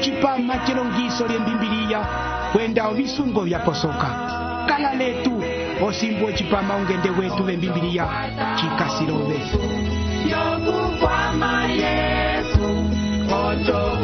ocipama cilongiso liembimbiliya kwenda ovisungo vyaposoka kala letu osimbu ocipama ungende wetu vembimbiliya cikasilove yokukwama yesu ocho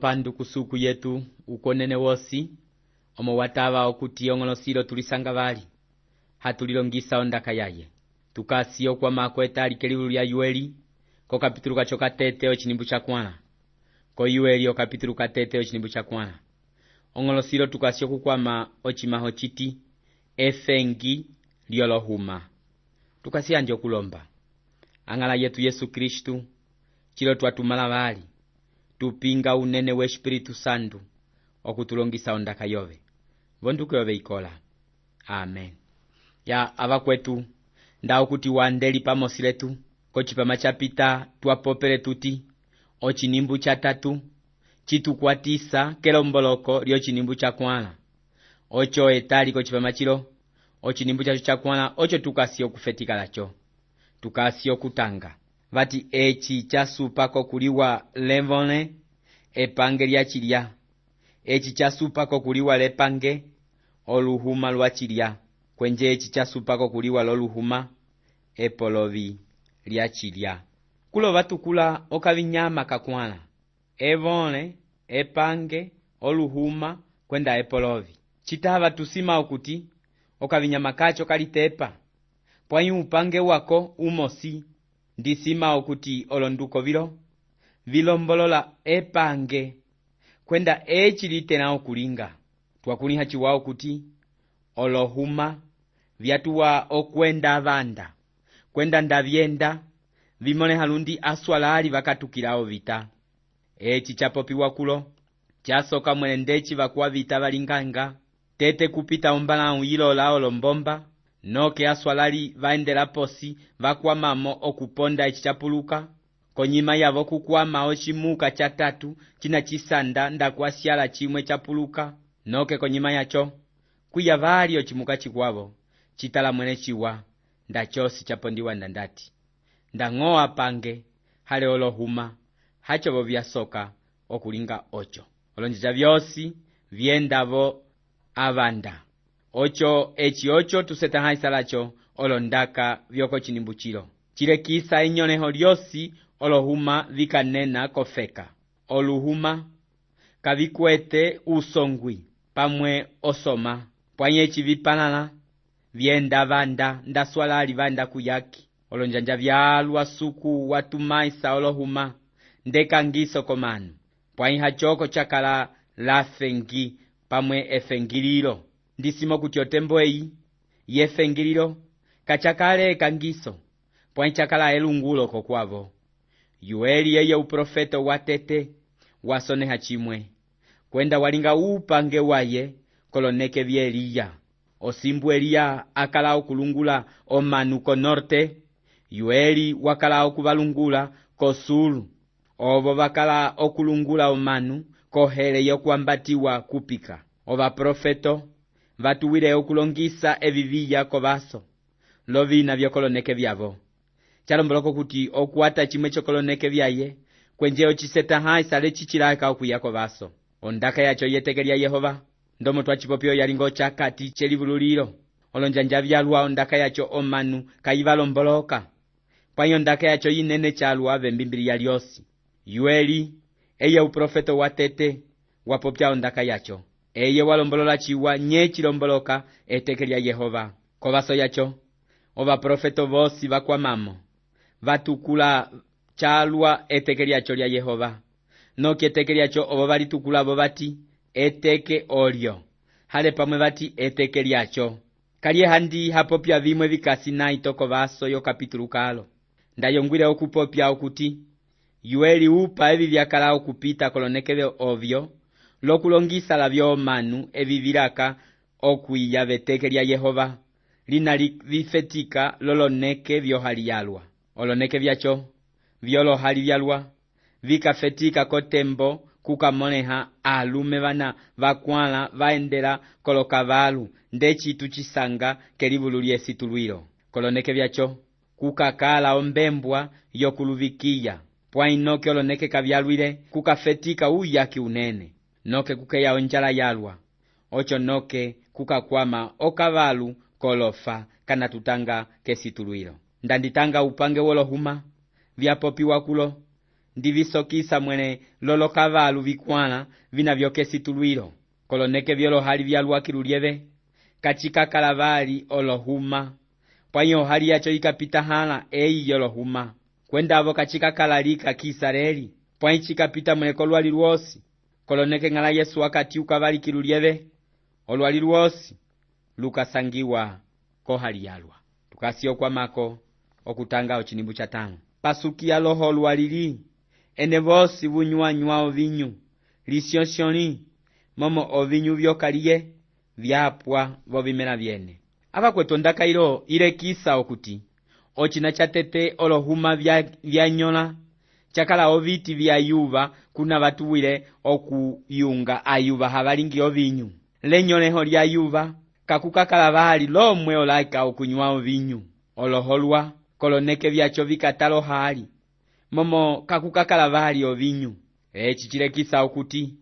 opandu kusuku yetu ukonene wosi omo wa tava okuti oñolosilo eñolosilo tulisanga vali hatu lilongisa ondaka yaye. Tukasi okukwamako etali keliulu lya yueli kokapitulu kacokatete ocinimbu cakuãla koyueli okapitulu katete ocinimbu cakuãla oñolosilo tukasi okukwama ocimãho citi efengi liolohuma tu kasi handi okulomba. Añala yetu yesu kristu cilo twa tumãla vali tupinga unene wespiritu santu okutulongisa ondaka yove. Vonduko yove ikola. Amen. Ya avakwetu nda okuti wandeli pamosi letu k'ocipama ca pita tua popele tuti ocinimbu catatu ci tu kuatisa kelomboloko liocinimbu cakuãla oco etali k'ocipama cilo ocinimbu caco cakuãla oco tu kasi oku fetika laco tu kasi okutanga vati eci casupa kokuliwa levõle epange lia ciliya eci casupa kokuliwa lepange oluhuma lua ciliya kuenje eci casupa kokuliwa loluhuma epolovi lia ciliya kulova tukula okavinyama kakuãla evõle epange oluhuma kwenda epolovi. Citava tu sima okuti okavinyama kaco kalitepa. Puãi upange wako umosi. Ndisima okuti olonduko vilo vilombolola epange kwenda eci litẽla okulinga. Kũlĩha ciwa okuti olohuma vyatuwa okwenda avanda kwenda ndavyenda vimõleha lundi aswalali vakatukila ovita eci ca popiwa kulo ca soka mwẽle ndeci vakuavita va valinganga tete kupita ombalãwu yilola olombomba noke aswalali vaendela posi vakwamamo okuponda eci capuluka konyima yavo kukwama ocimuka catatu cina cisanda ndakuasyala cimwe capuluka noke konyima yaco kuya vali ocimuka cikwavo citala mwene ciwa ndacosi capondiwa ndandati ndaño apange hale olohuma hacovo vyasoka okulinga oco olonjanja vyosi viendavo avanda oco eci oco tu setãhãlisa laco olondaka viokocinimbucilo cilekisa enyõleho liosi olohuma vi kanena kofeka. Oluhuma kavikwete usongui pamue osoma. Puãi eci vipãlala vienda vanda nda sualali vanda kuyaki. Olonjanja vialua suku wa tumãisa olohuma ndekangiso komanu. Puãi haco oko ca kala lafengi pamue efengililo ndisima okuti otembo eyi yefengililo kaca kale ekangiso pãi ca kala elungulo kokuavo yueli eye uprofeta wa tete wa soneha cimue kuenda wa linga upange waye koloneke vie eliya. Osimbu eliya a kala okulungula omanu konorte yueli wa kala okuvalungula kosulu ovo va kala okulungula omanu kohele yokuambatiwa kupika. Ovaprofeto vatuwile okulongisa eviviya kovaso. Lovina vyokoloneke vyavo. Calomboloka kuti okuata cimwe cokoloneke vyaye kwenje ocisetahaisa leci cilaka okuya kovaso. Ondaka yaco yeteke lya yehova. Ndomo twacipopyo yalinga ocakati celivululilo olonjanja vyalwa ondaka yaco omanu kayivalomboloka pwayi ondaka yaco yinene calwa vembimbiliya liosi yueli eye uprofeto watete wapopya ondaka yaco eye wa lombolola ciwa nye ci lomboloka eteke lia yehova. Kovaso yaco ovaprofeto vosi va kuamamo va tukula calua eteke liaco lia yehova. Noki eteke liaco ovo va litukulavo vati eteke olio hale pamue vati eteke liaco kaliye handi hapopya vimue vikasi nayi toko vaso yokapitulu kalo. Nda yongwile okupopya okuti yueli upa evi vya kala okupita koloneke ovyo l'okulongisa lavyo omanu evi viraka okwiya veteke lya yehova lina vifetika l'oloneke vyohali yalwa. Oloneke vyaco? Vyolohali vyalwa? Vi ka fetika k'otembo ku ka moleha alume vana vakuãla va endela k'olokavalu ndeci tu ci sanga kelivulu lyesituluilo k'oloneke vyaco? Ku ka kala ombembwa yoku luvikiya puãi noke oloneke ka vyaluile ku ka fetika uyaki unene. Noke kukeya onjala yalwa. Oco noke kukakwama okavalu kolofa kana tutanga kesitulwilo ndanditanga upange wolohuma vyapopiwa kulo. Ndivisokisa mwẽle lolokavalu vikuãla vina vyokesitulwilo koloneke vyolohali vyalwa kilulyeve kacikakala vali olohuma pwayi ohali yaco yi ka pitahãla eyi yolohuma kwendavo kacikakala lika kiisraeli pwayi cikapita mwẽle kolwali lwosi kolonekeñala yesu akati ukavalikilu lieve olwali luosi lukasangiwa kohali yalwa tukasi okwamako okutanga ocinimbu catãlo pasuki aloho lwalili ene vosi vunyuanyua ovinyu lisiosiõli momo ovinyu vioka liye viapua vovimẽla viene avakuetu ondakayilo ilekisa okuti ocina ca tete olohuma vianyõla via cakala oviti viayuva kuna va tuwile oku yunga ayuva hava lingi ovinyu. L'enyõleho lyayuva kaku ka kala vali l'omue olaika oku nyua ovinyu. Oloholua k'oloneke viaco vi ka taloha ali momo kaku ka kala vali ovinyu. Eci ci lekisa okuti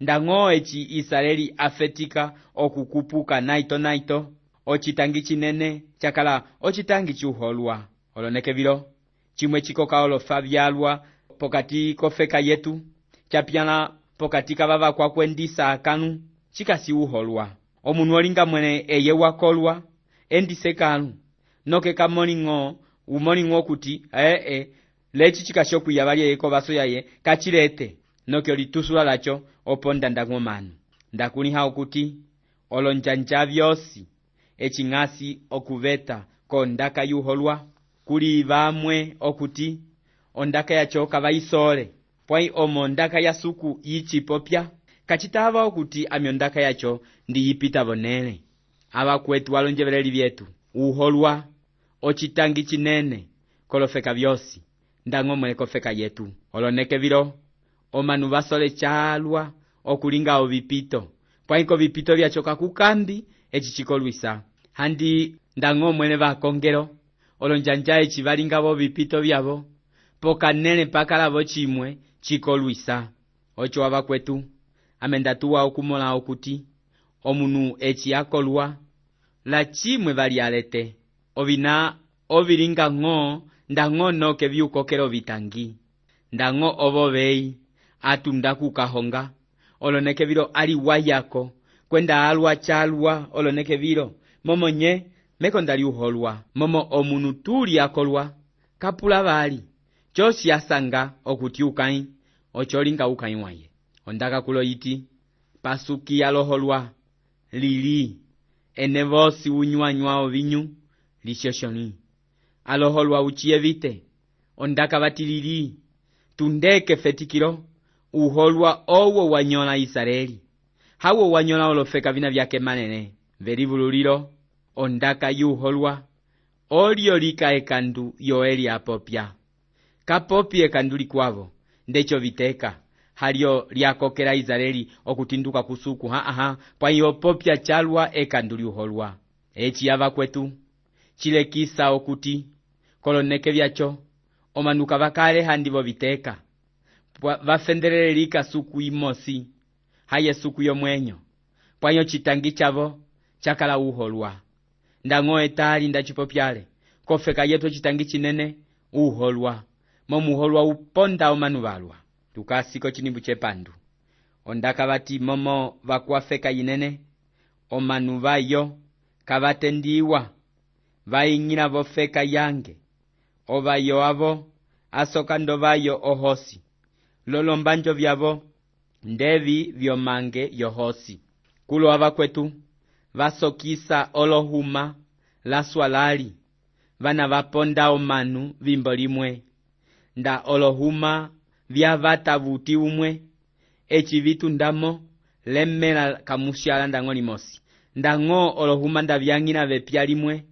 ndaño eci isaleli a fetika oku kupuka naitonaito ocitangi cinene ca kala ocitangi ciuholua olonekevilo cimwe ci koka olofa vialua pokati kofeka yetu ca piãla pokati ka vavakuakuendisa akãlu ci kasi uholua omunu o linga mwẽle eye wa kolua endise kãlu noke ka moliño wu moliño okuti ee eh, eh, leci ci kasi okuiyava lieye kovaso yaye ka ci lete noke olitusula laco opo ndanda ñomanu nda kũlĩha okuti olonjanja vyosi eci ñasi okuveta kondaka yuholua kuli vamwe okuti ondaka yaco kavayisole pwãi omo ndaka ya suku yi ci popia ka citava okuti ami ondaka yaco ndi yi pita vonele. Avakuetu alonjevereli vietu uholua ocitangi cinene kolofeka vyosi ndaño mue kofeka yetu. Oloneke vilo omanu va sole calua oku linga ovipito. Pãi kovipito viaco kakukambi eci ci kolwisa handi ndaño mue le vakongelo olonjanja eci va linga vovipito vyavo pokanẽle pakalavo cimue ci kolwisa oco avakuetu ame nda tuwa oku mola okuti omunu eci a kolwa la cimue va liale te ovina ovi linga-ñgo ndaño noke viukokelo vitangi ndaño ovo veyi a tunda ku kahonga oloneke vilo aliwa yako kwenda alua calua oloneke vilo momo nye mekonda lyuholua momo omunu tu liakolua kapula vali cosi a sanga okuti ukãi oco linga ukãi waye. Ondaka kulo iti pasuki aloholua lili ene vosi unyuanyua ovinyu lisiosioli aloholua uci evite ondaka vati lili tunde kefetikilo uholua owo wa nyõla isareli. Hawo wa nyõla olofeka vina viakemalele velivululilo ondaka yuholwa olyo lika ekandu yoeli apopya. Kapopya ekandu likwavo ndeco viteka. Halyo lyakokela israeli okutinduka kusuku puãi pwai opopya calwa ekandu liuholwa. Eci yavakwetu cilekisa okuti koloneke vyaco omanu kavakale handi voviteka vafendelele lika suku imosi haye suku yomwenyo. Pwai ocitangi cavo ca kala uholwa ndaño etali nda cipopiale kofeka yetu ocitangi cinene uholua momuholua uponda omanu valua tu kasi kocinimbu cepandu. Ondaka vati momo vakuafeka yinene omanu vayo ka vatendiwa vaiñila vofeka yange. Ovayo avo a soka ndovayo ohosi. Lolombanjo viavo ndevi viomange yohosi. Kulo avakuetu va sokisa olohuma lasualali vana va ponda omanu vimbo limue nda olohuma viavata vuti umue eci vi tundamo lemẽla kamusiala ndaño limosi. Ndaño olohuma nda viañila vepia limue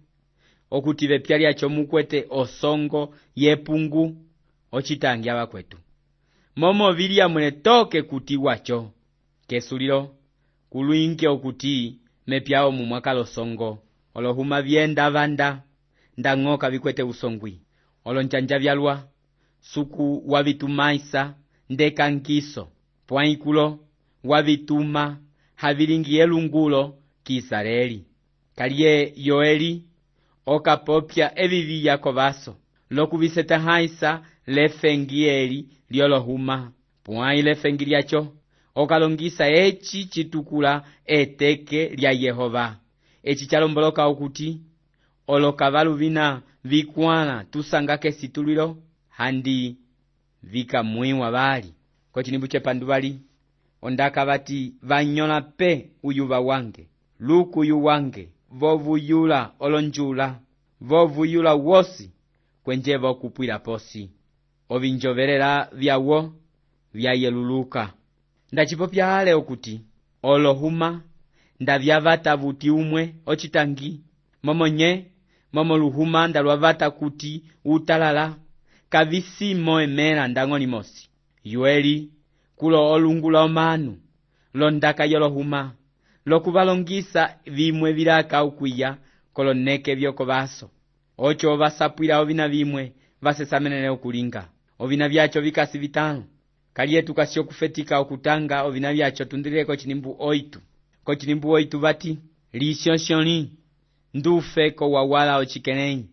okuti vepia liaco mukuete osongo yepungu ocitangia vakuetu momo vi liamuẽle toke kuti waco kesulilo kulingi okuti mepya omu mwakalosongo olohuma vyenda vanda ndaño kavikwete usongwi. Olonjanja vyalwa suku wavitumãisa ndekangiso puãikulo wavituma havilingi elungulo kiisareli. Kaliye yoeli okapopya evi viya kovaso. Lokuvisetãhãisa lefengi eli lyolohuma. Puãi lefengi liaco okalongisa eci citukula eteke lya yehova. Eci ca lomboloka okuti olokavalu vina vikuãla tu sanga k'esitulilo handi vi ka muĩwa vali ondaka vati va pe uyuva wange lukuyu wange vovuyula olonjula vovuyula wosi kuenje vokupuila posi. Ovinjovelela viawo vya yeluluka. nda cipopya ale okuti olohuma nda viavata vuti umue ocitangi momo nye momo luhuma nda luavata kuti utalala ka visimo emẽla ndaño limosi yueli kulo olungu lomanu londaka yolohuma loku va longisa vimue vilaka okuiya koloneke viokovaso oco va sapuila ovina vimue va sesamẽlele oku linga ovina viaco vikasi vitãlo kalietu kasi okufetika okutanga ovina viaco tundilile k'ocilimbu 8 k'ocilimbu 8 vati lisyõsyõli ndufe k'owawala ocikelẽhi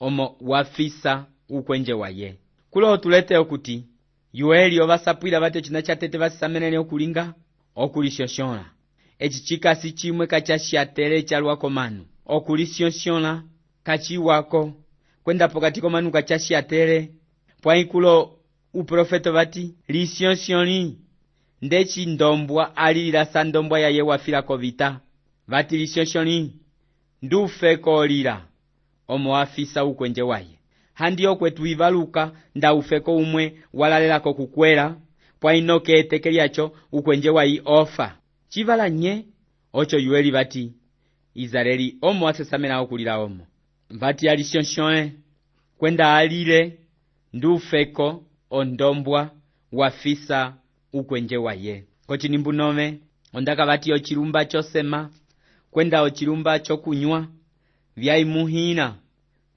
omo wa fisa ukuenje waye kulo tu lete okuti yueli ovasapwila vati ocina ca tete vasisamẽlele okulinga okulisyõsyõla eci ci kasi cimue ka ca siatele calua komanu. Oklisisla ka ciwako kuenda pokati komanu kaca ciatele puãi kulo uprofeto vati lisyonsyoli ndeci ndombwa alililasa ndombwa yaye wafila kovita. Vati lisyonsyoli ndufeko lila omo wafisa ukwenje waye. Handi okwetu ivaluka nda ufeko umwe walalelako kukwela. Pwainoke eteke lyaco ukwenje wayi ofa. Civala nye oco yueli vati isareli omo wasesamela okulila omo. Vati alisyonsyole kwenda alile ndufeko ondombwa wafisa ukwenje waye ocinimbunove ondaka vati ocilumba cosema kwenda ocilumba cokunywa viaimuhĩla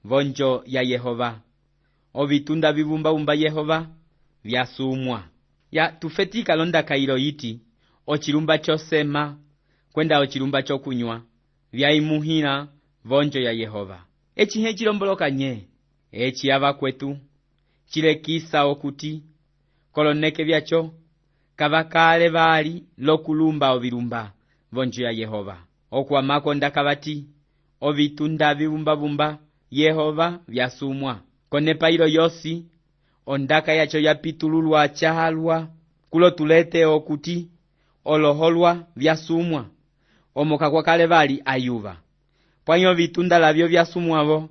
vonjo ya yehova. Ovitunda vivumbavumba yehova via sumwa ya tu fetika londaka ilo iti ocilumba cosema kwenda ocilumba cokunywa viaimuhĩla vonjo ya yehova. Eci hẽ cilomboloka nye? Eci avakuetu ci lekisa okuti koloneke viaco kava kale vali l'okulumba ovilumba v'onjo ya yehova. Okuama konda ka vati ovitunda viumbavumba yehova vya sumwa k'onepa ilo yosi ondaka yaco ya pitululwa calwa kulo tu lete okuti olohulwa vya sumwa omo kakuakale vali ayuva. Pwãi ovitunda lavio vya sumwavo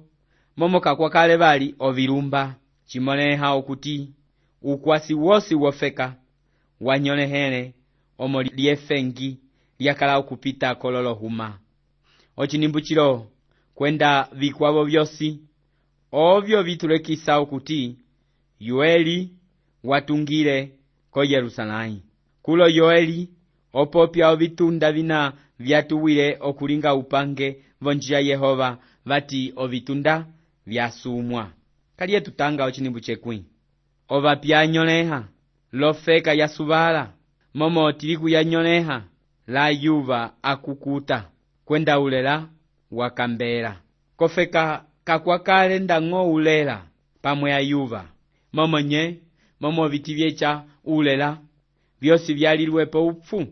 momo kakuakale vali ovilumba. cimõleha okuti ukwasi wosi wofeka wa nyõlehele omo liefengi liakala okupita kololohuma. Ocinimbu cilo kwenda vikwavo vyosi ovyo vitulekisa okuti yueli wa tungile ko yerusalãi kulo yoeli opopya ovitunda vina vya tuwile okulinga upange vonjia yehova vati ovitunda vya sumwa. kaliye tu tanga ocinimbu cekuĩ ovapi anyõleha l'ofeka ya suvala. Momo otiliku ya nyõleha layuva akukuta kwenda ulela wa kambela. Kofeka kakuakale ndaño ulela pamue ayuva momo nye momo oviti vieca ulela vyosi vialilwepo upfu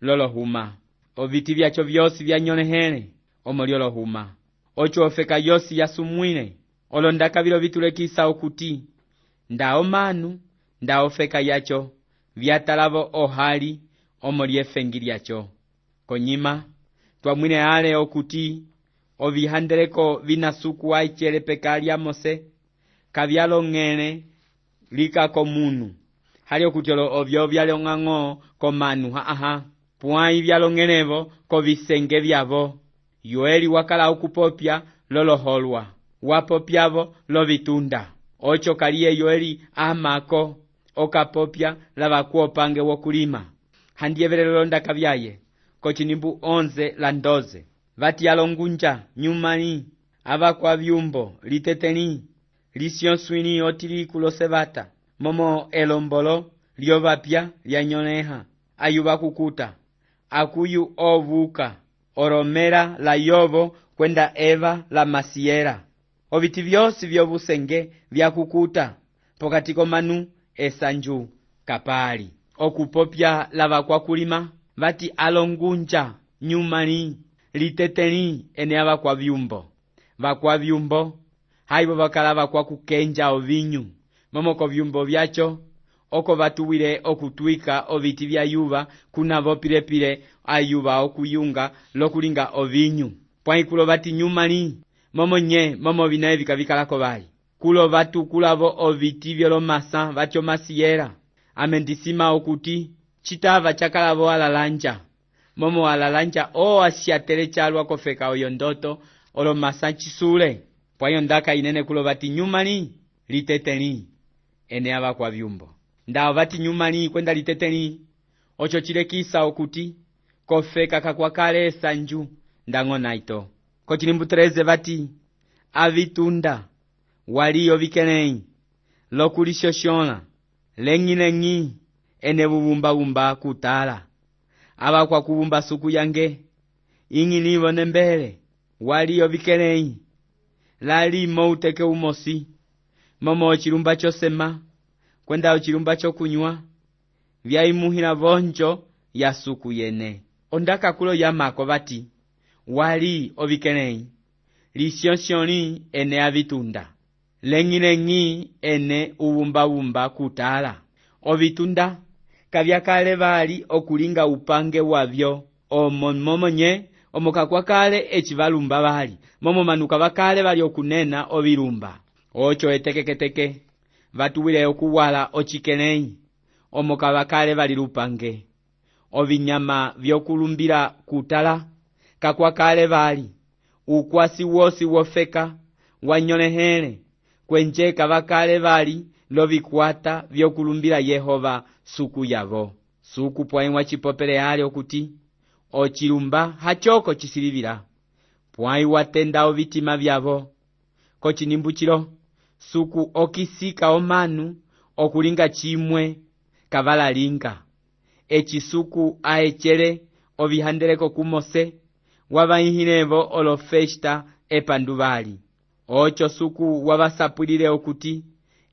l'olohuma oviti viaco vyosi vianyõlehẽle omo liolohuma oco ofeka yosi ya sumuĩle olondaka vilo vitulekisa okuti nda omanu nda ofeka yaco viatalavo ohali omo liefengi liaco konyima tua mwine ale okuti ovihandeleko vinasukuwa icele peka lia mose kavia loñele lika komunu. Hali okuti olo ovio via loñaño komanu ha-aha puãi via loñelevo kovisenge viavo yoeli wa kala okupopya loloholua wa popiavo lovitunda oco kaliye yo eli amako okapopya la vakuwopange wokulima. Handi evelele olonda kaviaye kocinimbu 11 la 12 vati alongunja nyumãli avakuaviumbo litetelĩ lisiõsuĩlĩ otiliku losevata momo elombolo liovapya lianyõleha ayu vakukuta. Akuyu ovuka. Oromela la yovo kwenda eva la masiyela oviti vyosi vyovusenge vyakukuta pokati komanu esanju kapali. Okupopya lava kwakulima vati alongunja nyumali liteteli ene avakuaviumbo vakuaviumbo haivo va kala vakuakukenja ovinyu. Momo koviumbo vyaco oko va tuwile oku tuika oviti vya yuva kuna vopilepile ayuva oku yunga loku linga ovinyu. Puãi kulo vati nyumali momo nye momo vina evi kavikalako vali kulo vatukulavo oviti violomasa vyolomasa vatyomasiyela ame ndi sima okuti citava ca kalavo alalanja. Momo alalanja oo siatele calua k'ofeka oyondoto olomasa ci sule pwayo ndaka inene kulova tinyumãli litetẽli ene avakuavyumbo nda ova tinyumãli kwenda litetẽli oco cilekisa okuti k'ofeka kakuakale esanju ndañgo naito kocilimbu 13 vati avitunda waliyo vikelei leñi-leñi ene vuvumbavumba kutala. Avakuakuvumba suku yange ing'ilivo nembele waliyo vikelei lalimo uteke umosi momo ocilumba cosema kwenda ocilumba c'okunywa vyaimuhĩla vonjo ya suku yene. Ondakakulo yamako vati wali ovikelẽi lisiõsiõli ene avitunda leng'ileng'i ene uvumbavumba kutala. Ovitunda kavyakale vali okulinga upange wavyo. Omo momonye omo kakwakale eci valumba vali. Momo manuka vakale vali okunena ovilumba. Oco etekeketeke. Vatuwile okuwala ocikelẽhi omo kavakale vali lupange. Ovinyama vyokulumbila kutala kakwakale vali. Ukwasi wosi wofeka wa nyõlehẽle kuenje kavakale vali lovikwata viokulumbila yehova suku yavo. Suku puãi wa cipopele ale okuti ocilumba hacoko ci silivila puãi wa tenda ovitima vyavo. Kocinimbucilo suku okisika omanu okulinga cimue kavala linga. Eci suku aecele ovihandeleko kumose wavayihilevo olofesta epandu vali oco suku wavasapwilile okuti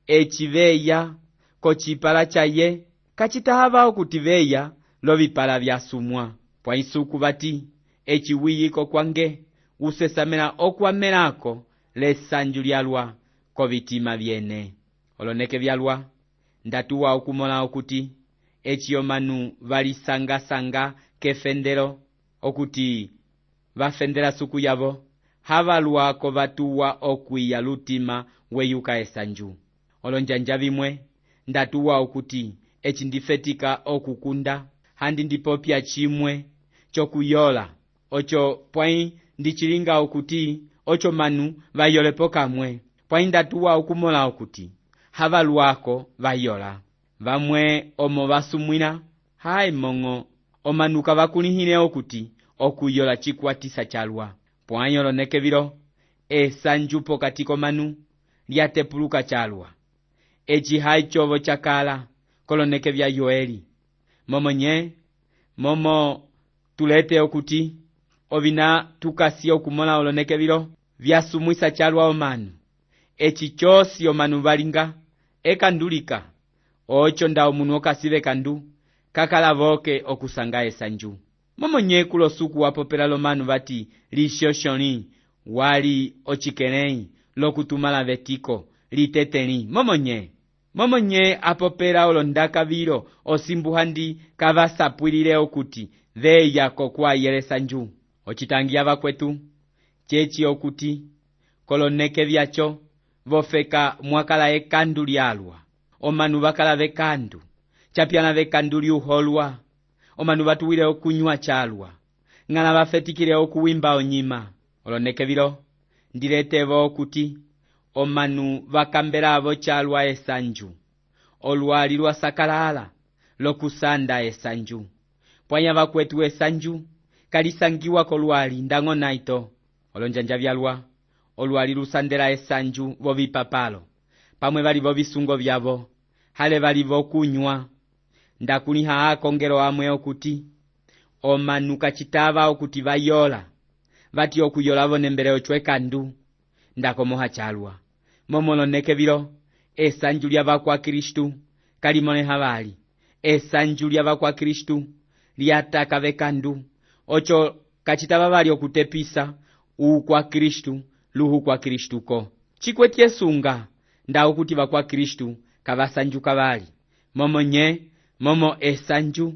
eci veya kocipala caye kacitava okuti veya lovipala vyasumwa puãi suku vati eci wiyiko kwange usesamẽla okwamelako lesanju lyalwa kovitima vyene oloneke vyalwa ndatuwa okumõla okuti eci omanu va lisangasanga kefendelo okuti va fendela suku yavo hava luako va tuwa okwiya lutima weyuka esanju. Olonjanja vimue nda tuwa okuti eci ndi fetika oku kunda handi ndi popia cimue coku yola oco puãi ndi ci linga okuti ocomanu va yole pokamue puãi nda tuwa oku mola okuti hava luako va yola vamue omo va sumuĩla haimoño omanu ka va kũlĩhĩle okuti okuyola cikwatisa calwa pwãhe olonekevilo esanju pokati komanu lia tepuluka calua eci hai covo ca kala koloneke via yoeli. Momo nye momo tu lete okuti ovina tu kasi oku okumõla olonekevilo via sumuisa calua omanu. Eci cosi omanu va linga ekandu lika oco nda omunu o kasi vekandu ka kala voke okusanga esanju momo nye kula osuku wa popela lomanu vati lisiosioli wali ocikelei lokutumãla vetiko liteteli momo nye momo nye a popela olondaka vilo osimbu handi ka va sapuilile okuti veeya kokuayelesanju ocitangi avakuetu ceci okuti koloneke viaco vofeka mwa kala ekandu lialua omanu va kala vekandu ca piãla vekandu liuholua omanu va tuwile okunywa calua ñala va fetikile okuwimba onyima. Oloneke vilo ndiletevo okuti omanu va kambelavo calua esanju. Oluali lua sakalala loku sanda esanju. Puãya vakuetu esanju ka lisangiwa koluali ndaño naito. Olonjanja vialua oluali lu sandela esanju vovipapalo pamue va li vovisungo viavo hale va li vokunywa nda kũlĩha akongelo amue okuti omanu ka citava okuti va vayoola vati okuyola vonembele oco ekandu ndakomoha calwa momolonekevilo esanju lyavakwa-kristu kalimõleha vali. Esanju lyavakwa-kristu lyataka vekandu oco ka citava vali okutepisa uukwa-kristu luukuakristuko ci kueti esunga nda okuti vakuakristu vakwa-kristu kavasanjuka vali. Momo nye momo esanju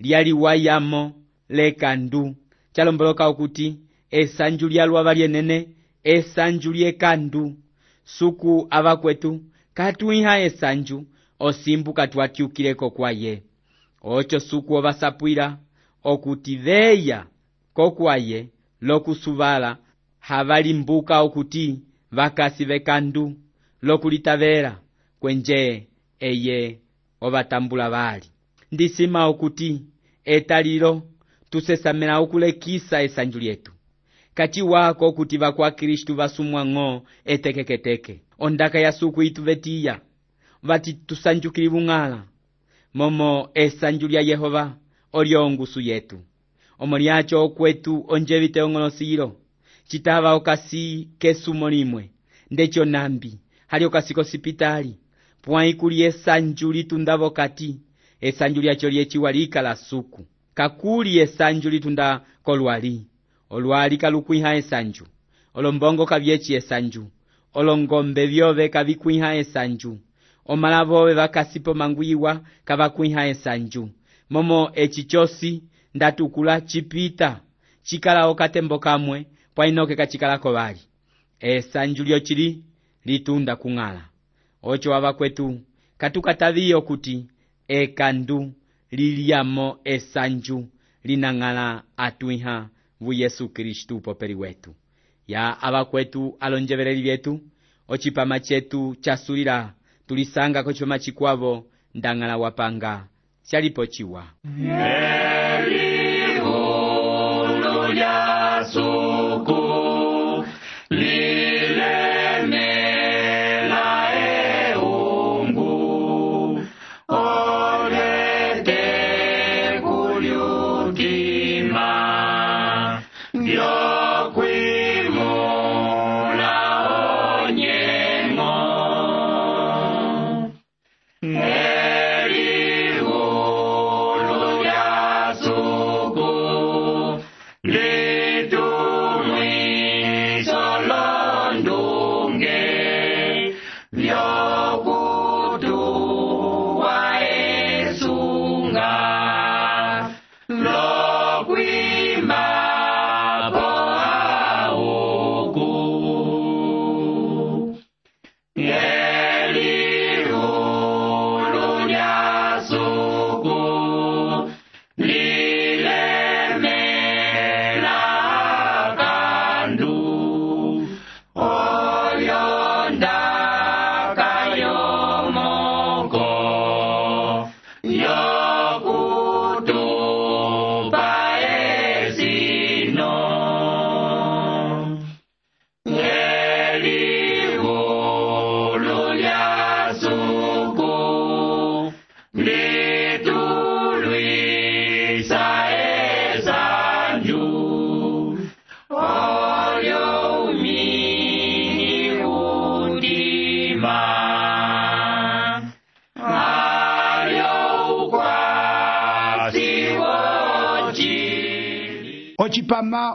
liali wayamo lekandu. Calomboloka okuti esanju lialua valienene esanju liekandu suku avakuetu katuĩha esanju osimbu katuatyukile kokuaye oco suku ovasapuila okuti veya kokuaye lokusuvala havalimbuka okuti vakasi vekandu lokulitavela kwenje eye ovatambula vali. Ndi sima okuti etalilo tu sesamẽla okulekisa esanju lietu. Kaciwako okuti vakuakristu va sumuañgo etekeketeke. Ondaka ya suku yi tu vetiya vati tu sanjukilivuñala momo esanju lia yehova olio ongusu yetu. Omo liaco okuetu onjevite oñolosiyilo citava okasi kesumo limue ndeci onambi hali okasi kosipitali. Pwãyi kuli esanju litunda vokati esanju lyaco lieciwa liikala suku. Kakuli esanju litunda kolwali olwali kalukwĩha esanju olombongo kavyeci esanju olongombe vyove kavikwĩha esanju omãla vove vakasipo manguiwa kavakwĩha esanju momo eci cosi nda tukula cipita cikala okatembo kamwe pwainoke kacikalako kovali. Esanju lyocili litunda kung'ala oco avakuetu katukataviye okuti ekandu liliamo esanju linañala atuĩha vu yesu kristu poperi wetu. Ya avakuetu alonjevereli vietu ocipama cetu ca sulila tu lisanga kocipama cikuavo ndañala wa panga ca lipociwa yeah.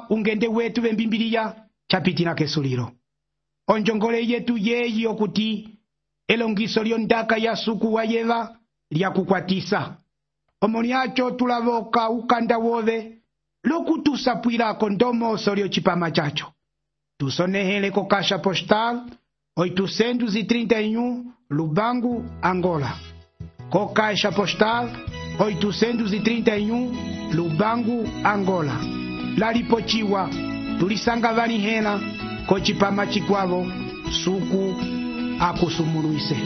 Ungende wetu vembimbiliya capitila kesulilo. Onjongole yetu yeyi okuti elongiso lyondaka ya suku wa yeva lyakukwatisa omo tu lavoka ukanda wove lokutusapwilako ndomoso lyocipama caco tusonehele ko caixa postal 831 lubangu angola. Ko postal 831 lubangu angola lalipociwa tulisanga tulisangavanihẽla k'ocipama cikwavo suku akusumũluise